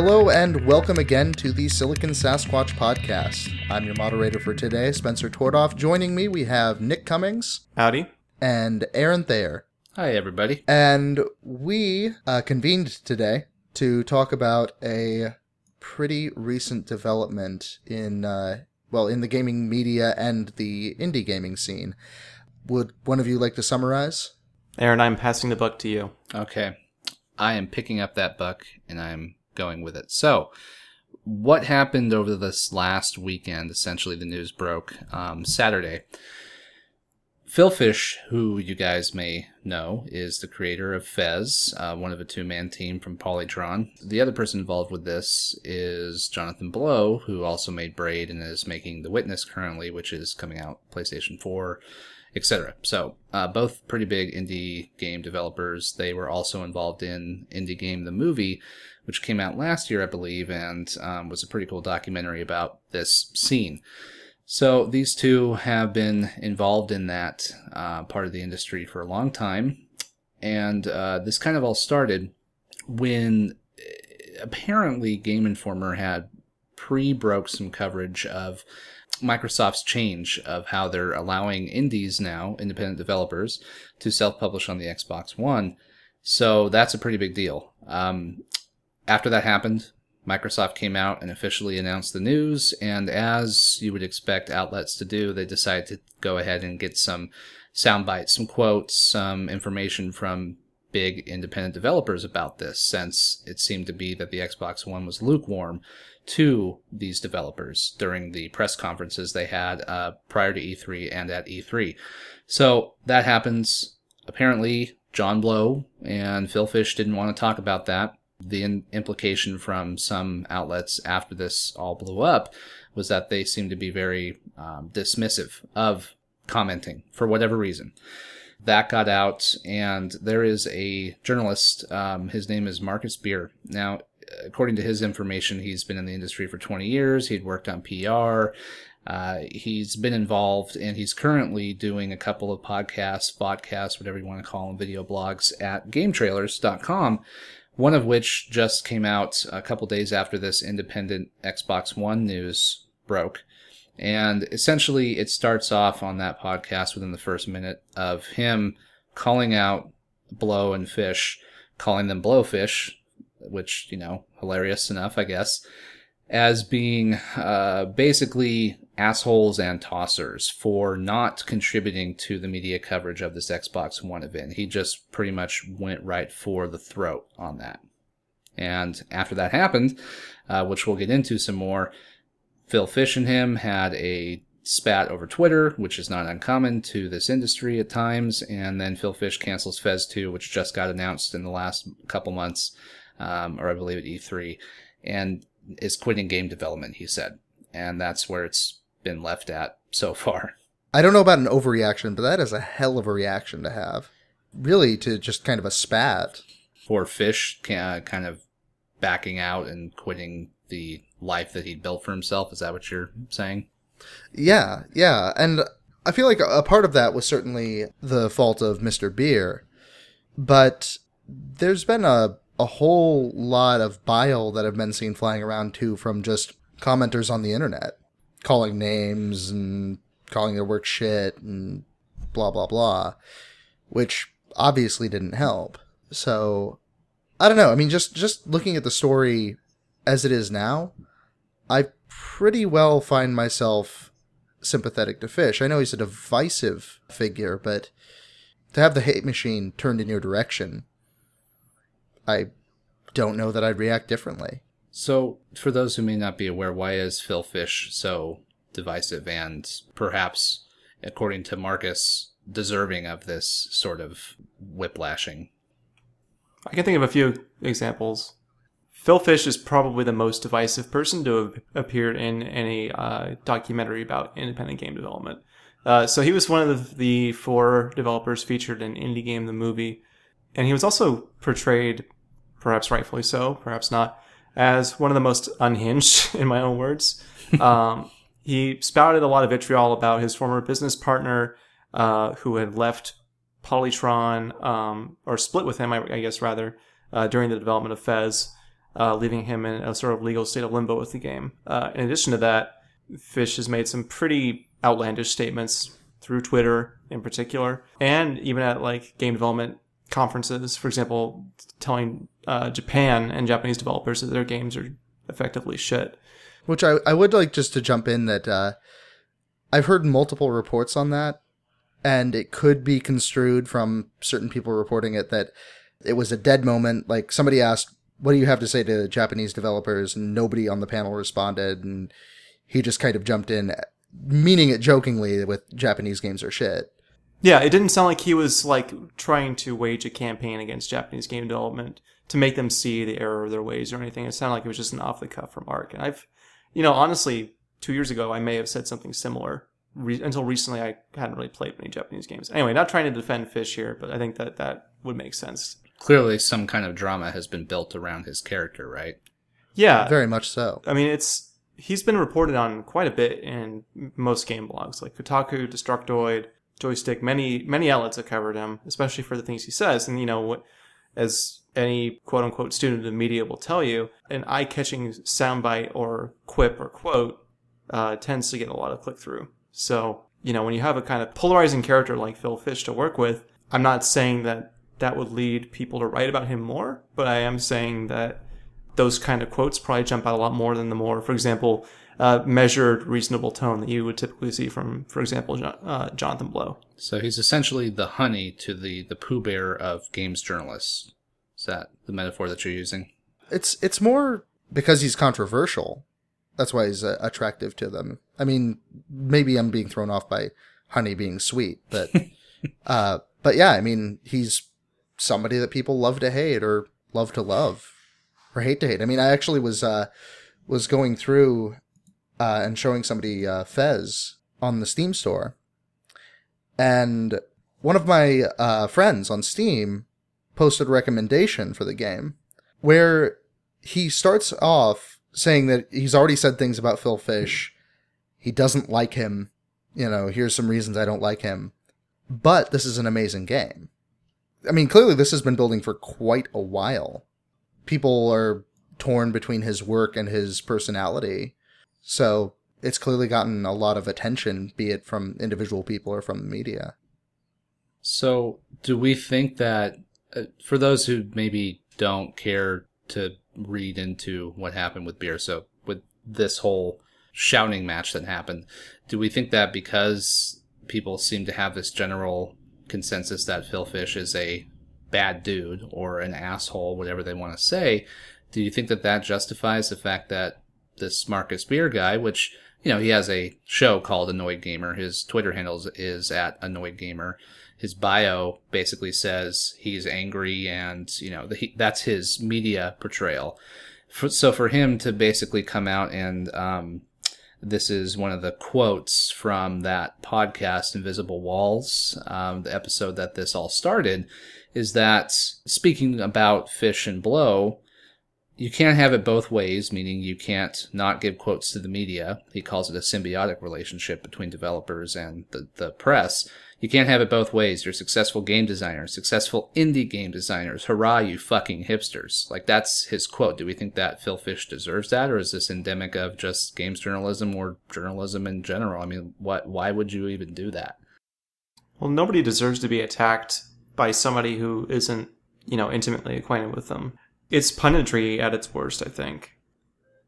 Hello and welcome again to the Silicon Sasquatch podcast. I'm your moderator for today, Spencer Tordoff. Joining me, we have Nick Cummings Howdy. and Aaron Thayer. Hi, everybody. And we uh, convened today to talk about a pretty recent development in, uh, well, in the gaming media and the indie gaming scene. Would one of you like to summarize? Aaron, I'm passing the buck to you. Okay. I am picking up that buck and I'm going with it. So, what happened over this last weekend? Essentially, the news broke um, Saturday. Phil Fish, who you guys may know, is the creator of Fez, uh, one of a two man team from Polytron. The other person involved with this is Jonathan Blow, who also made Braid and is making The Witness currently, which is coming out PlayStation 4, etc. So, uh, both pretty big indie game developers. They were also involved in Indie Game the Movie, which came out last year, I believe, and um, was a pretty cool documentary about this scene. So these two have been involved in that uh, part of the industry for a long time, and uh, this kind of all started when uh, apparently Game Informer had pre-broke some coverage of Microsoft's change of how they're allowing indies now, independent developers, to self-publish on the Xbox One. So that's a pretty big deal. Um, after that happened, Microsoft came out and officially announced the news, and as you would expect outlets to do, they decided to go ahead and get some sound bites, some quotes, some information from big independent developers about this, since it seemed to be that the Xbox One was lukewarm to these developers during the press conferences they had uh, prior to E3 and at E3. So that happens. Apparently, John Blow and Phil Fish didn't want to talk about that the in- implication from some outlets after this all blew up was that they seemed to be very um, dismissive of commenting for whatever reason. That got out, and there is a journalist. Um, his name is Marcus Beer. Now, according to his information, he's been in the industry for 20 years. He'd worked on PR. Uh, he's been involved, and he's currently doing a couple of podcasts, podcasts, whatever you want to call them, video blogs at GameTrailers.com one of which just came out a couple days after this independent Xbox One news broke. And essentially, it starts off on that podcast within the first minute of him calling out Blow and Fish, calling them Blowfish, which, you know, hilarious enough, I guess, as being uh, basically assholes and tossers for not contributing to the media coverage of this Xbox One event. He just pretty much went right for the throat on that. And after that happened, uh, which we'll get into some more, Phil Fish and him had a spat over Twitter, which is not uncommon to this industry at times. And then Phil Fish cancels Fez 2, which just got announced in the last couple months, um, or I believe at E3, and is quitting game development, he said. And that's where it's been left at so far. I don't know about an overreaction, but that is a hell of a reaction to have. Really, to just kind of a spat. For Fish, kind of backing out and quitting the life that he'd built for himself. Is that what you're saying? Yeah, yeah. And I feel like a part of that was certainly the fault of Mr. Beer. But there's been a, a whole lot of bile that have been seen flying around too from just commenters on the internet calling names and calling their work shit and blah blah blah, which obviously didn't help. So I don't know. I mean, just just looking at the story as it is now, I pretty well find myself sympathetic to Fish. I know he's a divisive figure, but to have the hate machine turned in your direction, I don't know that I'd react differently. So, for those who may not be aware, why is Phil Fish so divisive and perhaps, according to Marcus, deserving of this sort of whiplashing? I can think of a few examples. Phil Fish is probably the most divisive person to have appeared in any uh, documentary about independent game development. Uh, so he was one of the, the four developers featured in Indie Game the movie, and he was also portrayed, perhaps rightfully so, perhaps not, as one of the most unhinged, in my own words. Um, he spouted a lot of vitriol about his former business partner, uh, who had left Polytron, um, or split with him, I, I guess rather, uh, during the development of Fez. uh, leaving him in a sort of legal state of limbo with the game. Uh, in addition to that, Fish has made some pretty outlandish statements through Twitter in particular, and even at like game development conferences. For example, telling uh, Japan and Japanese developers that their games are effectively shit. Which I, I would like just to jump in that uh, I've heard multiple reports on that, and it could be construed from certain people reporting it that it was a dead moment. Like somebody asked, "What do you have to say to Japanese developers?" and nobody on the panel responded, and he just kind of jumped in, meaning it jokingly with Japanese games are shit. Yeah, it didn't sound like he was like trying to wage a campaign against Japanese game development to make them see the error of their ways or anything. It sounded like it was just an off the cuff remark. And I've, you know, honestly, two years ago I may have said something similar. Re- until recently, I hadn't really played many Japanese games. Anyway, not trying to defend Fish here, but I think that that would make sense. Clearly, some kind of drama has been built around his character, right? Yeah, Very much so. I mean, it's he's been reported on quite a bit in most game blogs, like Kotaku, Destructoid, Joystick. Many many outlets have covered him, especially for the things he says. And you know, as any quote unquote student of the media will tell you, an eye catching soundbite or quip or quote uh, tends to get a lot of click through. So you know, when you have a kind of polarizing character like Phil Fish to work with, I'm not saying that that would lead people to write about him more, but I am saying that those kind of quotes probably jump out a lot more than the more, for example, uh, measured, reasonable tone that you would typically see from, for example, Jo- uh, Jonathan Blow. So he's essentially the honey to the the Pooh Bear of games journalists. Is that the metaphor that you're using? It's it's more because he's controversial. That's why he's uh, attractive to them. I mean, maybe I'm being thrown off by honey being sweet, but uh, but yeah, I mean, he's somebody that people love to hate or love to love or hate to hate. I mean, I actually was uh, was going through uh, and showing somebody uh, Fez on the Steam store, and one of my uh, friends on Steam posted a recommendation for the game where he starts off saying that he's already said things about Phil Fish. He doesn't like him. You know, here's some reasons I don't like him. But this is an amazing game. I mean, clearly this has been building for quite a while. People are torn between his work and his personality. So it's clearly gotten a lot of attention, be it from individual people or from the media. So, do we think that uh, for those who maybe don't care to read into what happened with beer, so with this whole shouting match that happened, do we think that because people seem to have this general consensus that Phil Fish is a bad dude or an asshole, whatever they want to say, do you think that that justifies the fact that this Marcus Beer guy, which you know he has a show called Annoyed Gamer, his Twitter handles is at Annoyed Gamer. His bio basically says he's angry, and you know that's his media portrayal. So for him to basically come out and um, this is one of the quotes from that podcast, Invisible Walls, um, the episode that this all started, is that speaking about Fish and Blow, you can't have it both ways, meaning you can't not give quotes to the media. He calls it a symbiotic relationship between developers and the, the press. You can't have it both ways. You're successful game designers, successful indie game designers. Hurrah, you fucking hipsters. Like, that's his quote. Do we think that Phil Fish deserves that, or is this endemic of just games journalism or journalism in general? I mean, what? why would you even do that? Well, nobody deserves to be attacked by somebody who isn't, you know, intimately acquainted with them. It's punditry at its worst, I think.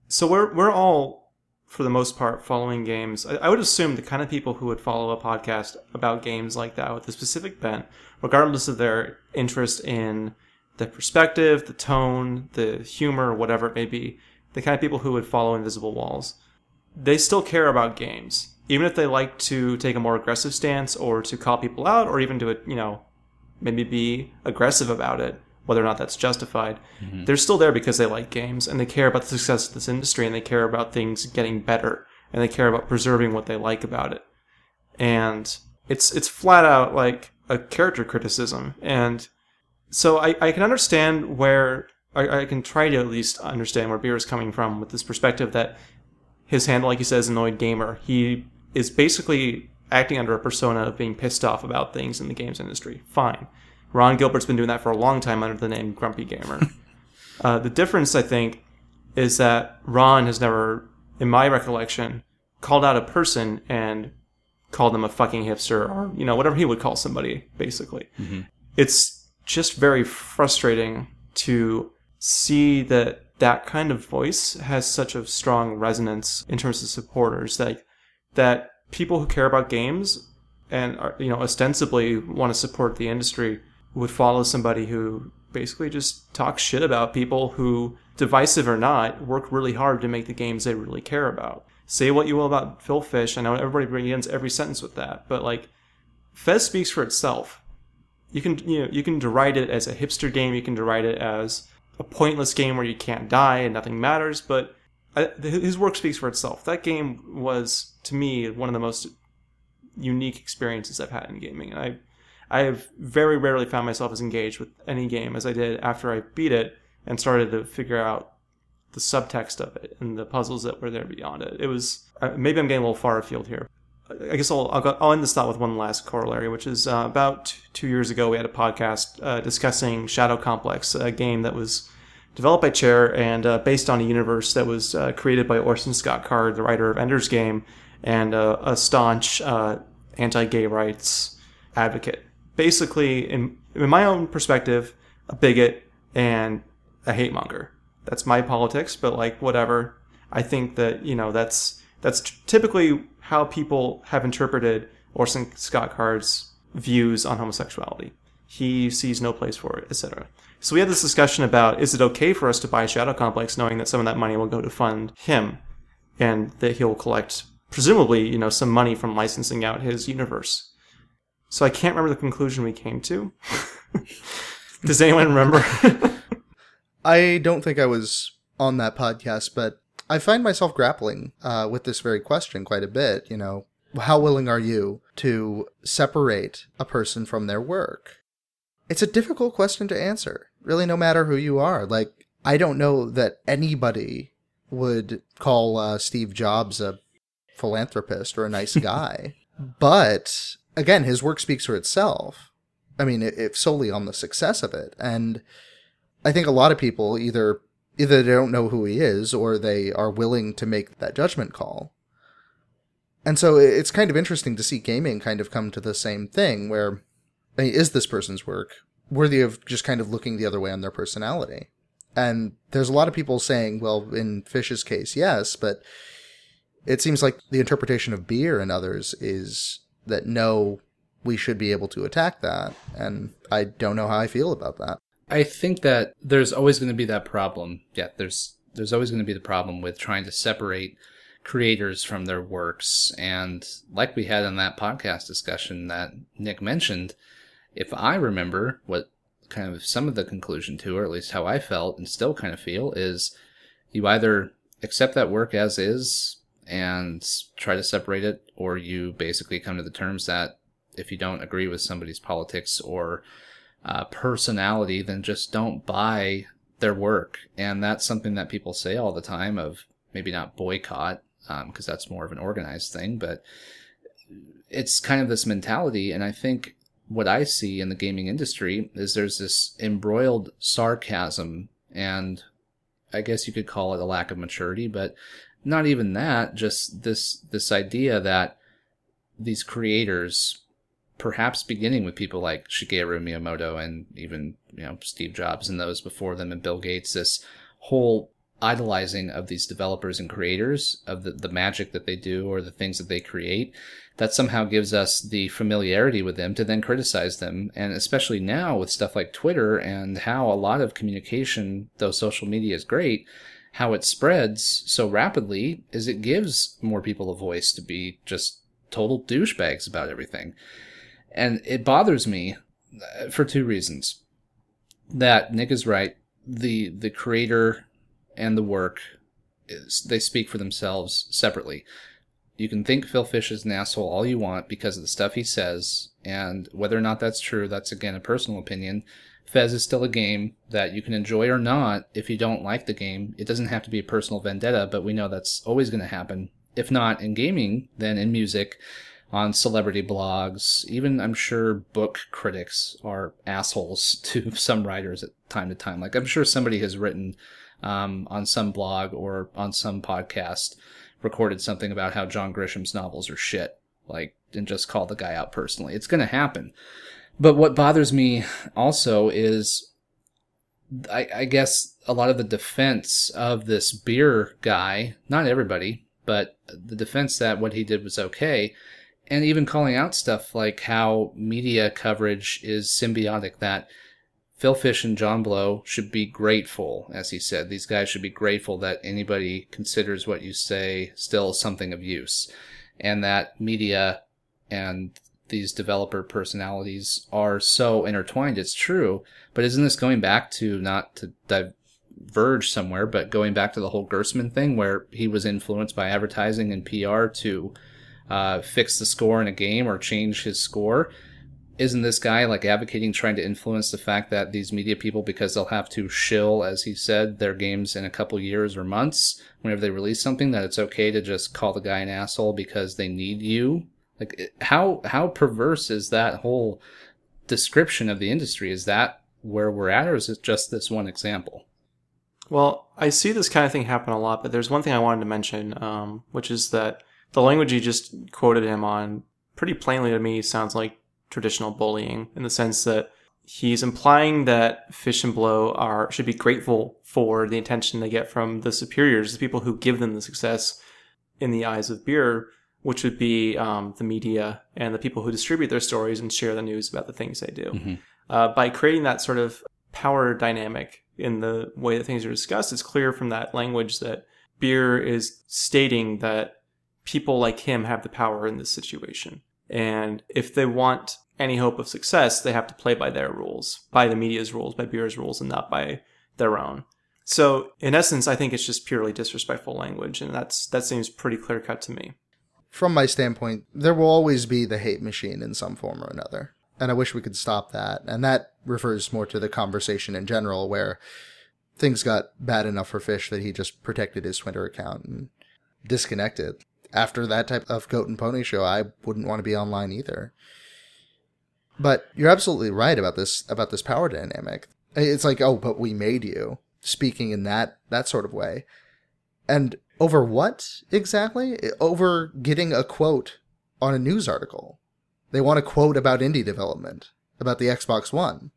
So we're we're all, for the most part, following games. I, I would assume the kind of people who would follow a podcast about games like that with a specific bent, regardless of their interest in the perspective, the tone, the humor, whatever it may be, the kind of people who would follow Invisible Walls, they still care about games. Even if they like to take a more aggressive stance or to call people out or even to, you know, maybe be aggressive about it, whether or not that's justified, mm-hmm. they're still there because they like games and they care about the success of this industry and they care about things getting better and they care about preserving what they like about it. And it's it's flat out like a character criticism. And so I, I can understand where I, I can try to at least understand where Beer is coming from with this perspective that his handle, like he says, annoyed gamer. He is basically acting under a persona of being pissed off about things in the games industry. Fine. Ron Gilbert's been doing that for a long time under the name Grumpy Gamer. Uh, the difference, I think, is that Ron has never, in my recollection, called out a person and called them a fucking hipster or you know whatever he would call somebody. Basically, it's just very frustrating to see that that kind of voice has such a strong resonance in terms of supporters that that people who care about games and are, you know ostensibly want to support the industry would follow somebody who basically just talks shit about people who divisive or not work really hard to make the games they really care about. Say what you will about phil fish i know everybody begins every sentence with that but like fez speaks for itself. You can you know you can deride it as a hipster game you can deride it as a pointless game where you can't die and nothing matters but I, his work speaks for itself. That game was to me one of the most unique experiences i've had in gaming and i i have very rarely found myself as engaged with any game as i did after i beat it and started to figure out the subtext of it and the puzzles that were there beyond it it was uh, maybe i'm getting a little far afield here I guess I'll, I'll, go, I'll end this thought with one last corollary, which is uh, about two years ago we had a podcast uh, discussing Shadow Complex, a game that was developed by Chair and uh, based on a universe that was uh, created by Orson Scott Card, the writer of Ender's Game, and uh, a staunch anti-gay rights advocate. Basically, in, in my own perspective, a bigot and a hate monger. That's my politics, but like whatever. I think that you know that's that's typically how people have interpreted Orson Scott Card's views on homosexuality. He sees no place for it, etc. So we had this discussion about is it okay for us to buy Shadow Complex knowing that some of that money will go to fund him and that he'll collect presumably, you know, some money from licensing out his universe. So I can't remember the conclusion we came to. Does anyone remember? I don't think I was on that podcast, but I find myself grappling uh, with this very question quite a bit. You know, how willing are you to separate a person from their work? It's a difficult question to answer, really, no matter who you are. Like, I don't know that anybody would call uh, Steve Jobs a philanthropist or a nice guy. but again, his work speaks for itself. I mean, if solely on the success of it. And I think a lot of people either either they don't know who he is or they are willing to make that judgment call. And so it's kind of interesting to see gaming kind of come to the same thing where I mean, is this person's work worthy of just kind of looking the other way on their personality? And there's a lot of people saying, well, in Fish's case, yes, but it seems like the interpretation of beer and others is that no, we should be able to attack that. And I don't know how I feel about that. I think that there's always going to be that problem. Yeah, there's there's always going to be the problem with trying to separate creators from their works. And like we had in that podcast discussion that Nick mentioned, if I remember what kind of some of the conclusion to, or at least how I felt and still kind of feel, is you either accept that work as is and try to separate it, or you basically come to the terms that if you don't agree with somebody's politics or uh, personality, then just don't buy their work. And that's something that people say all the time of maybe not boycott, because um, that's more of an organized thing, but it's kind of this mentality. And I think what I see in the gaming industry is there's this embroiled sarcasm and I guess you could call it a lack of maturity, but not even that, just this, this idea that these creators perhaps beginning with people like Shigeru Miyamoto and even you know Steve Jobs and those before them and Bill Gates this whole idolizing of these developers and creators of the, the magic that they do or the things that they create that somehow gives us the familiarity with them to then criticize them. And especially now with stuff like Twitter and how a lot of communication though social media is great how it spreads so rapidly is it gives more people a voice to be just total douchebags about everything and it bothers me uh, for two reasons. That Nick is right. The the creator and the work is, they speak for themselves separately. You can think Phil Fish is an asshole all you want because of the stuff he says, and whether or not that's true, that's again a personal opinion. Fez is still a game that you can enjoy or not if you don't like the game. It doesn't have to be a personal vendetta, but we know that's always going to happen. If not in gaming, then in music on celebrity blogs. Even I'm sure book critics are assholes to some writers at time to time. Like I'm sure somebody has written um, on some blog or on some podcast recorded something about how John Grisham's novels are shit. Like and just called the guy out personally. It's going to happen. But what bothers me also is, I, I guess a lot of the defense of this beer guy, not everybody, but the defense that what he did was okay and even calling out stuff like how media coverage is symbiotic that Phil Fish and John Blow should be grateful, as he said. These guys should be grateful that anybody considers what you say still something of use. And that media and these developer personalities are so intertwined. It's true. But isn't this going back to not to diverge somewhere, but going back to the whole Gerstmann thing where he was influenced by advertising and PR to uh, fix the score in a game or change his score. Isn't this guy like advocating trying to influence the fact that these media people, because they'll have to shill, as he said, their games in a couple years or months whenever they release something, that it's okay to just call the guy an asshole because they need you? Like, how how perverse is that whole description of the industry? Is that where we're at, or is it just this one example? Well, I see this kind of thing happen a lot, but there's one thing I wanted to mention, um, which is that the language you just quoted him on pretty plainly to me sounds like traditional bullying in the sense that he's implying that Fish and Blow are should be grateful for the attention they get from the superiors, the people who give them the success in the eyes of beer, which would be um, the media and the people who distribute their stories and share the news about the things they do. Mm-hmm. Uh, by creating that sort of power dynamic in the way that things are discussed, it's clear from that language that beer is stating that people like him have the power in this situation. And if they want any hope of success, they have to play by their rules, by the media's rules, by beer's rules, and not by their own. So, in essence, I think it's just purely disrespectful language, and that's that seems pretty clear cut to me. From my standpoint, there will always be the hate machine in some form or another, and I wish we could stop that. And that refers more to the conversation in general, where things got bad enough for Fish that he just protected his Twitter account and disconnected after that type of goat and pony show, I wouldn't want to be online either. But you're absolutely right about this about this power dynamic. It's like, oh, but we made you speaking in that that sort of way. And over what exactly? Over getting a quote on a news article. They want a quote about indie development, about the Xbox One.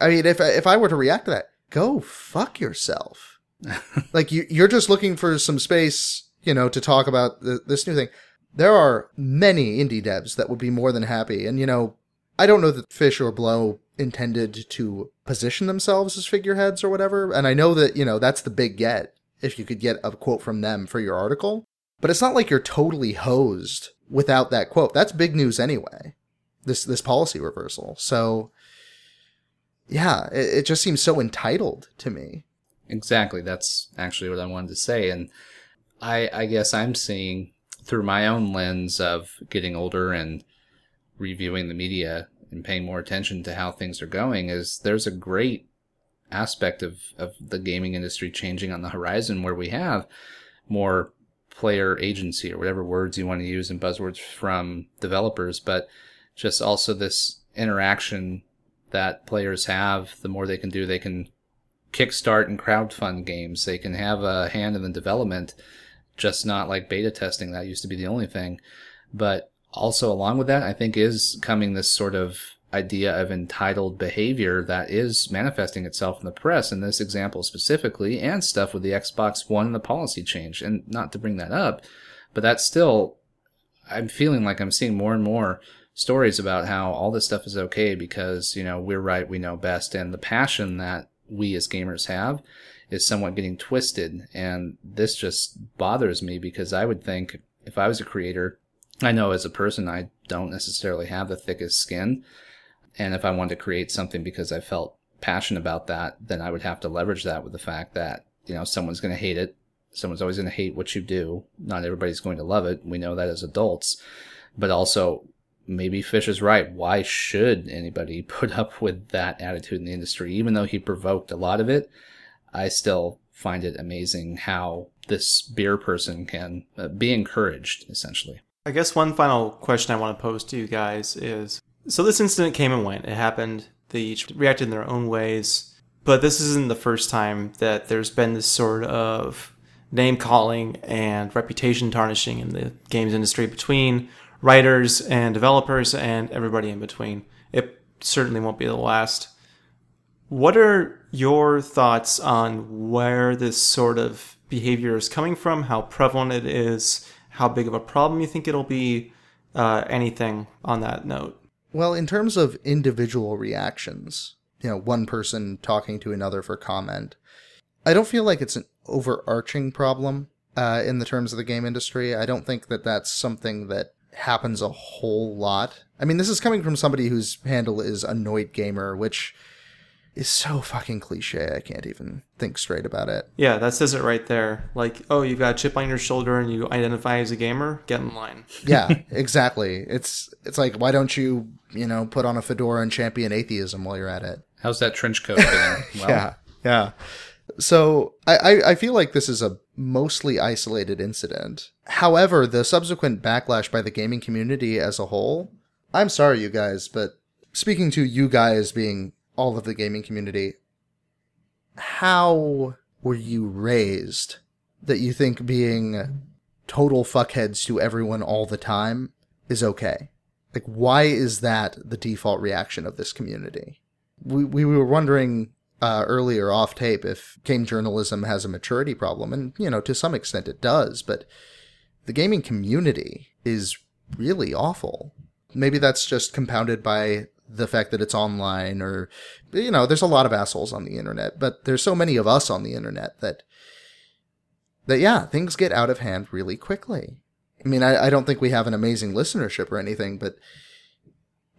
I mean, if if I were to react to that, go fuck yourself. like you, you're just looking for some space you know, to talk about the, this new thing. There are many indie devs that would be more than happy. And, you know, I don't know that Fish or Blow intended to position themselves as figureheads or whatever. And I know that, you know, that's the big get if you could get a quote from them for your article. But it's not like you're totally hosed without that quote. That's big news anyway. This this policy reversal. So yeah, it, it just seems so entitled to me. Exactly. That's actually what I wanted to say. And I, I guess I'm seeing through my own lens of getting older and reviewing the media and paying more attention to how things are going is there's a great aspect of, of the gaming industry changing on the horizon where we have more player agency or whatever words you want to use and buzzwords from developers, but just also this interaction that players have, the more they can do, they can kickstart and crowdfund games. They can have a hand in the development just not like beta testing. That used to be the only thing. But also along with that, I think is coming this sort of idea of entitled behavior that is manifesting itself in the press in this example specifically and stuff with the Xbox One and the policy change. And not to bring that up, but that's still, I'm feeling like I'm seeing more and more stories about how all this stuff is okay because, you know, we're right, we know best. And the passion that we as gamers have is somewhat getting twisted. And this just bothers me because I would think if I was a creator, I know as a person, I don't necessarily have the thickest skin. And if I wanted to create something because I felt passionate about that, then I would have to leverage that with the fact that, you know, someone's going to hate it. Someone's always going to hate what you do. Not everybody's going to love it. We know that as adults. But also, maybe Fish is right. Why should anybody put up with that attitude in the industry? Even though he provoked a lot of it, I still find it amazing how this beer person can uh, be encouraged, essentially. I guess one final question I want to pose to you guys is so this incident came and went. It happened. They each reacted in their own ways. But this isn't the first time that there's been this sort of name calling and reputation tarnishing in the games industry between writers and developers and everybody in between. It certainly won't be the last. What are your thoughts on where this sort of behavior is coming from, how prevalent it is, how big of a problem you think it'll be, uh, anything on that note? Well, in terms of individual reactions, you know, one person talking to another for comment, I don't feel like it's an overarching problem uh, in the terms of the game industry. I don't think that that's something that happens a whole lot. I mean, this is coming from somebody whose handle is Annoyed Gamer, which is so fucking cliche. I can't even think straight about it. Yeah, that says it right there. Like, oh, you've got a chip on your shoulder and you identify as a gamer, get in line. yeah, exactly. It's it's like why don't you, you know, put on a fedora and champion atheism while you're at it? How's that trench coat fitting? Well, yeah. Yeah. So I, I, I feel like this is a mostly isolated incident. However, the subsequent backlash by the gaming community as a whole, I'm sorry, you guys, but speaking to you guys being all of the gaming community, how were you raised that you think being total fuckheads to everyone all the time is okay? Like, why is that the default reaction of this community? We, we were wondering uh, earlier off tape if game journalism has a maturity problem, and you know to some extent it does, but the gaming community is really awful. Maybe that's just compounded by the fact that it's online, or you know, there's a lot of assholes on the internet, but there's so many of us on the internet that that yeah, things get out of hand really quickly. I mean, I, I don't think we have an amazing listenership or anything, but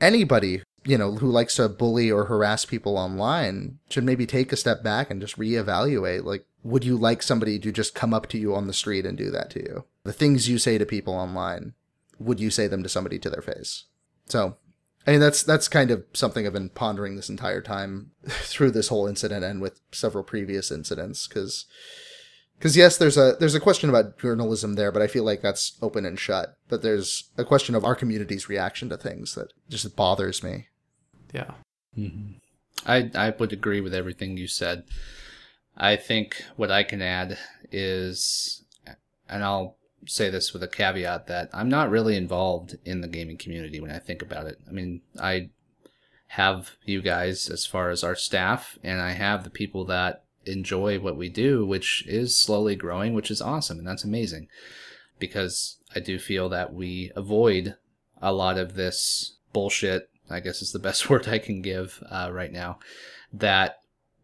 anybody you know, who likes to bully or harass people online should maybe take a step back and just reevaluate. Like, would you like somebody to just come up to you on the street and do that to you? The things you say to people online, would you say them to somebody to their face? So, I mean, that's that's kind of something I've been pondering this entire time through this whole incident and with several previous incidents, because because yes, there's a there's a question about journalism there, but I feel like that's open and shut. But there's a question of our community's reaction to things that just bothers me. Yeah. Mm-hmm. I I would agree with everything you said. I think what I can add is, and I'll say this with a caveat that I'm not really involved in the gaming community when I think about it. I mean, I have you guys as far as our staff, and I have the people that enjoy what we do, which is slowly growing, which is awesome, and that's amazing because I do feel that we avoid a lot of this bullshit I guess is the best word I can give uh, right now, that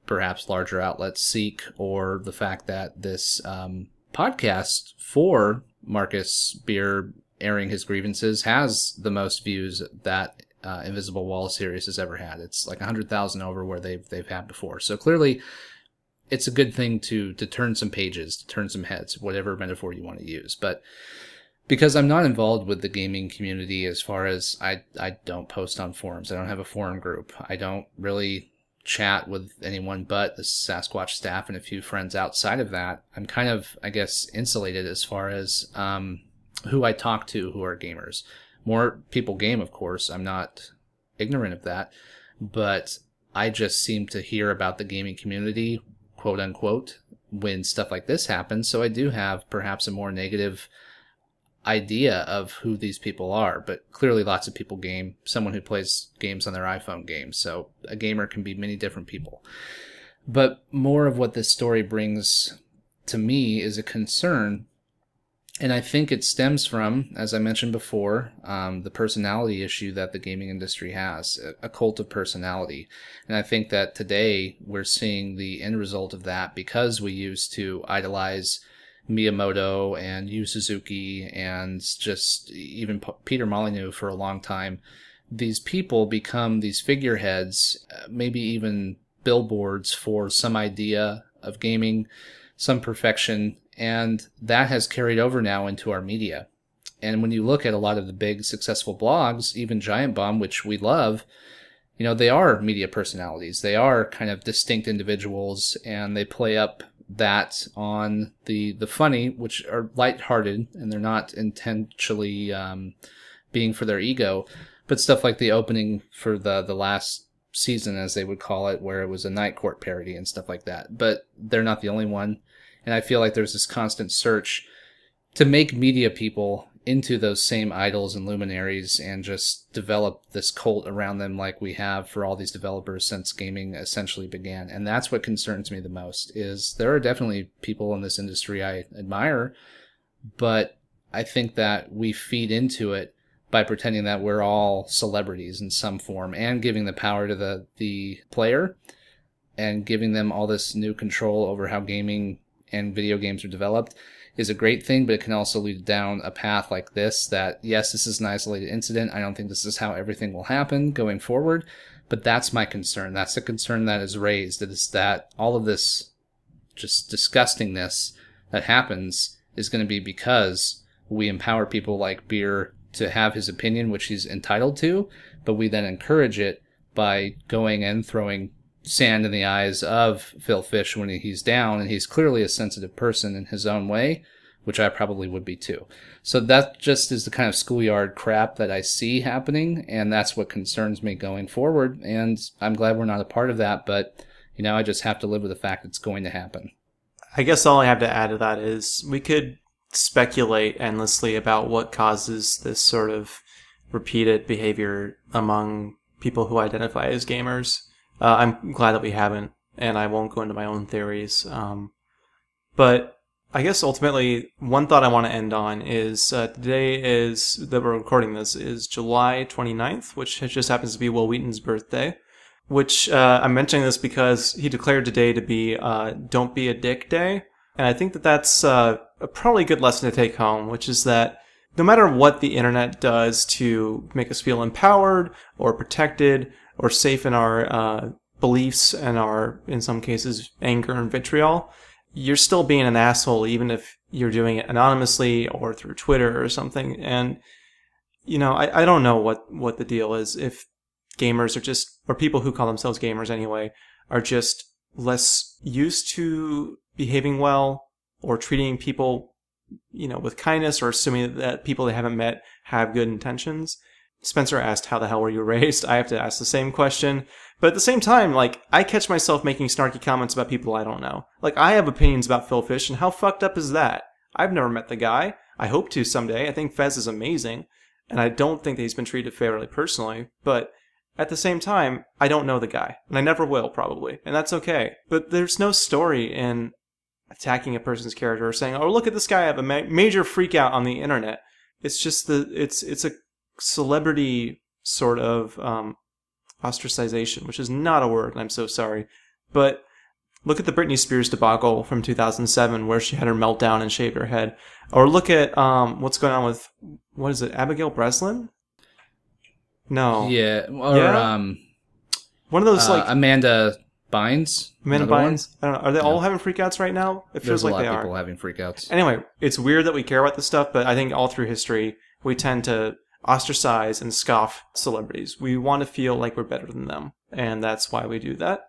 perhaps larger outlets seek, or the fact that this um, podcast for Marcus Beer airing his grievances has the most views that uh, Invisible Wall series has ever had. It's like 100,000 over where they've, they've had before. So clearly, it's a good thing to, to turn some pages, to turn some heads, whatever metaphor you want to use. But because I'm not involved with the gaming community as far as I I don't post on forums. I don't have a forum group. I don't really chat with anyone but the Sasquatch staff and a few friends outside of that. I'm kind of I guess insulated as far as um, who I talk to who are gamers. More people game, of course. I'm not ignorant of that, but I just seem to hear about the gaming community, quote unquote, when stuff like this happens. So I do have perhaps a more negative idea of who these people are, but clearly lots of people game. Someone who plays games on their iPhone games. So a gamer can be many different people. But more of what this story brings to me is a concern. And I think it stems from, as I mentioned before, um, the personality issue that the gaming industry has, a cult of personality. And I think that today we're seeing the end result of that because we used to idolize Miyamoto and Yu Suzuki and just even P- Peter Molyneux for a long time, these people become these figureheads, uh, maybe even billboards for some idea of gaming, some perfection, and that has carried over now into our media. And when you look at a lot of the big successful blogs, even Giant Bomb, which we love, you know, they are media personalities. They are kind of distinct individuals and they play up that on the the funny, which are lighthearted and they're not intentionally um, being for their ego, but stuff like the opening for the the last season, as they would call it, where it was a night court parody and stuff like that. But they're not the only one, and I feel like there's this constant search to make media people into those same idols and luminaries and just develop this cult around them like we have for all these developers since gaming essentially began. And that's what concerns me the most is there are definitely people in this industry i admire but i think that we feed into it by pretending that we're all celebrities in some form and giving the power to the the player and giving them all this new control over how gaming and video games are developed is a great thing, but it can also lead down a path like this that, yes, this is an isolated incident. I don't think this is how everything will happen going forward, but that's my concern. That's the concern that is raised. It is that all of this just disgustingness that happens is going to be because we empower people like Beer to have his opinion, which he's entitled to, but we then encourage it by going and throwing sand in the eyes of Phil Fish when he's down, and he's clearly a sensitive person in his own way, which I probably would be too. So that just is the kind of schoolyard crap that I see happening, and that's what concerns me going forward. And I'm glad we're not a part of that, but you know, I just have to live with the fact it's going to happen. I guess all I have to add to that is we could speculate endlessly about what causes this sort of repeated behavior among people who identify as gamers. Uh, I'm glad that we haven't, and I won't go into my own theories. Um, but I guess ultimately, one thought I want to end on is uh, today is that we're recording this is July 29th, which just happens to be Wil Wheaton's birthday. Which uh, I'm mentioning this because he declared today to be uh, "Don't Be a Dick Day," and I think that that's uh, a probably good lesson to take home, which is that no matter what the internet does to make us feel empowered or protected or safe in our uh, beliefs and our, in some cases, anger and vitriol, you're still being an asshole, even if you're doing it anonymously or through Twitter or something. And, you know, I, I don't know what, what the deal is. If gamers are just, or people who call themselves gamers anyway, are just less used to behaving well or treating people, you know, with kindness or assuming that people they haven't met have good intentions. Spencer asked, How the hell were you raised? I have to ask the same question. But at the same time, like, I catch myself making snarky comments about people I don't know. Like, I have opinions about Phil Fish, and how fucked up is that? I've never met the guy. I hope to someday. I think Fez is amazing, and I don't think that he's been treated fairly personally, but at the same time, I don't know the guy, and I never will, probably, and that's okay. But there's no story in attacking a person's character or saying, "Oh, look at this guy I have a ma- major freak out on the internet." It's just the it's it's a celebrity sort of um, ostracization, which is not a word, and I'm so sorry. But look at the Britney Spears debacle from 2007, where she had her meltdown and shaved her head, or look at um, what's going on with what is it, Abigail Breslin? No, Yeah, or Yeah? um, one of those uh, like Amanda Bynes. Amanda another one. Bynes. I don't know. Are they all having freakouts right now? It There's feels a like lot they of are. people having freakouts. Anyway, it's weird that we care about this stuff, but I think all through history, we tend to ostracize and scoff celebrities. We want to feel like we're better than them, and that's why we do that.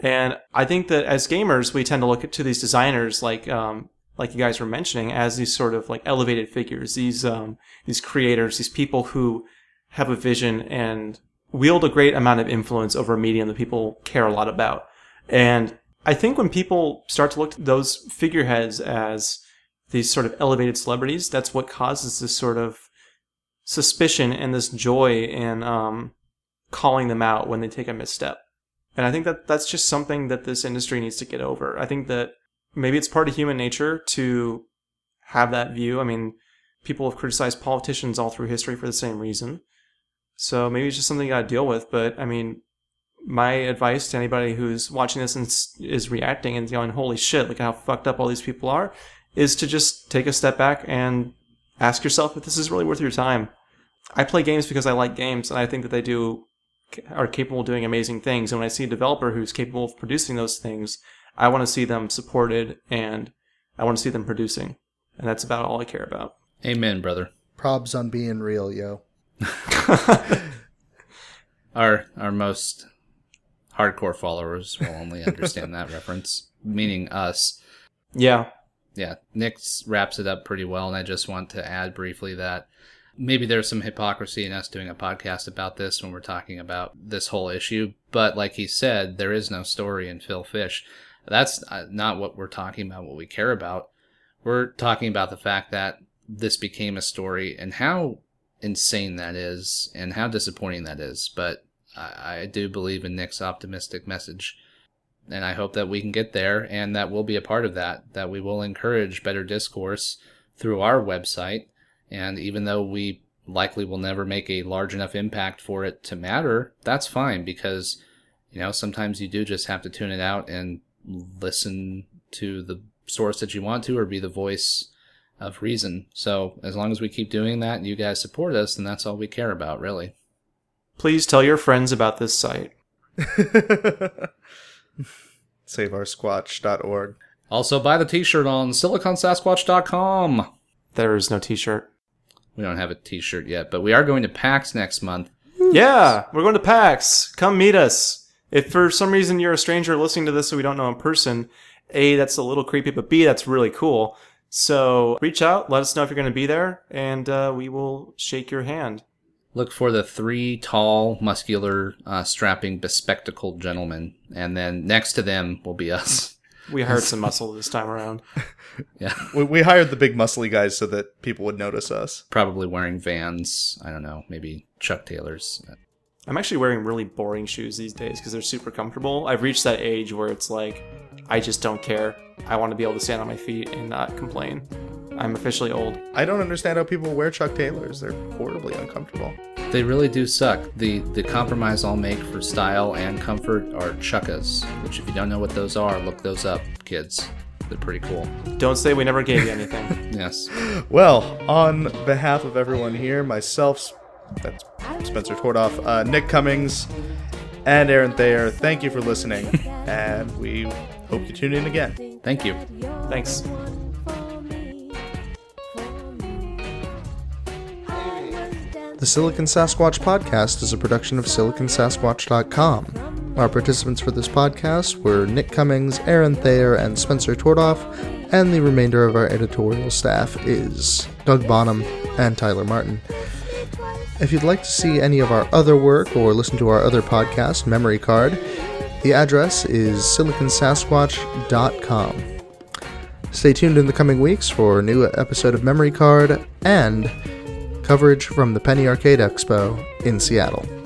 And I think that as gamers, we tend to look to these designers like um, like you guys were mentioning as these sort of like elevated figures, these um, these creators, these people who have a vision and wield a great amount of influence over a medium that people care a lot about. And I think when people start to look at those figureheads as these sort of elevated celebrities, that's what causes this sort of suspicion and this joy in um, calling them out when they take a misstep. And I think that that's just something that this industry needs to get over. I think that maybe it's part of human nature to have that view. I mean, people have criticized politicians all through history for the same reason. So maybe it's just something you got to deal with. But I mean, my advice to anybody who's watching this and is reacting and going, "Holy shit! Look how fucked up all these people are," is to just take a step back and ask yourself if this is really worth your time. I play games because I like games, and I think that they do are capable of doing amazing things. And when I see a developer who's capable of producing those things, I want to see them supported and I want to see them producing. And that's about all I care about. Amen, brother. Probs on being real, yo. Our our most hardcore followers will only understand that reference, meaning us. Yeah. Yeah, Nick wraps it up pretty well, and I just want to add briefly that maybe there's some hypocrisy in us doing a podcast about this when we're talking about this whole issue. But like he said, there is no story in Phil Fish. That's uh, not what we're talking about, what we care about. We're talking about the fact that this became a story and how insane that is and how disappointing that is. But I, I do believe in Nick's optimistic message. And I hope that we can get there and that we'll be a part of that, that we will encourage better discourse through our website. And even though we likely will never make a large enough impact for it to matter, that's fine because, you know, sometimes you do just have to tune it out and listen to the source that you want to or be the voice of reason. So as long as we keep doing that and you guys support us, then that's all we care about, really. Please tell your friends about this site. SaveOurSquatch.org. Also, buy the t-shirt on siliconsasquatch.com. There is no t-shirt. We don't have a t-shirt yet, but we are going to PAX next month. Yeah, we're going to PAX. Come meet us. If for some reason you're a stranger listening to this so we don't know in person, A, that's a little creepy, but B, that's really cool. So reach out, let us know if you're going to be there, and uh, we will shake your hand. Look for the three tall, muscular, uh, strapping, bespectacled gentlemen, and then next to them will be us. We hired some muscle this time around. yeah, We, we hired the big muscly guys so that people would notice us. probably wearing Vans. I don't know, maybe Chuck Taylors. I'm actually wearing really boring shoes these days because they're super comfortable. I've reached that age where it's like, I just don't care. I want to be able to stand on my feet and not complain. I'm officially old. I don't understand how people wear Chuck Taylors. They're horribly uncomfortable. They really do suck. The the compromise I'll make for style and comfort are chukkas, which if you don't know what those are, look those up, kids. They're pretty cool. Don't say we never gave you anything. Yes. Well, on behalf of everyone here, myself, that's Spencer Tordoff, uh, Nick Cummings, and Aaron Thayer, thank you for listening, and we hope you tune in again. Thank you. Thanks. The Silicon Sasquatch podcast is a production of siliconsasquatch.com. Our participants for this podcast were Nick Cummings, Aaron Thayer, and Spencer Tordoff, and the remainder of our editorial staff is Doug Bonham and Tyler Martin. If you'd like to see any of our other work or listen to our other podcast, Memory Card, the address is siliconsasquatch.com. Stay tuned in the coming weeks for a new episode of Memory Card and coverage from the Penny Arcade Expo in Seattle.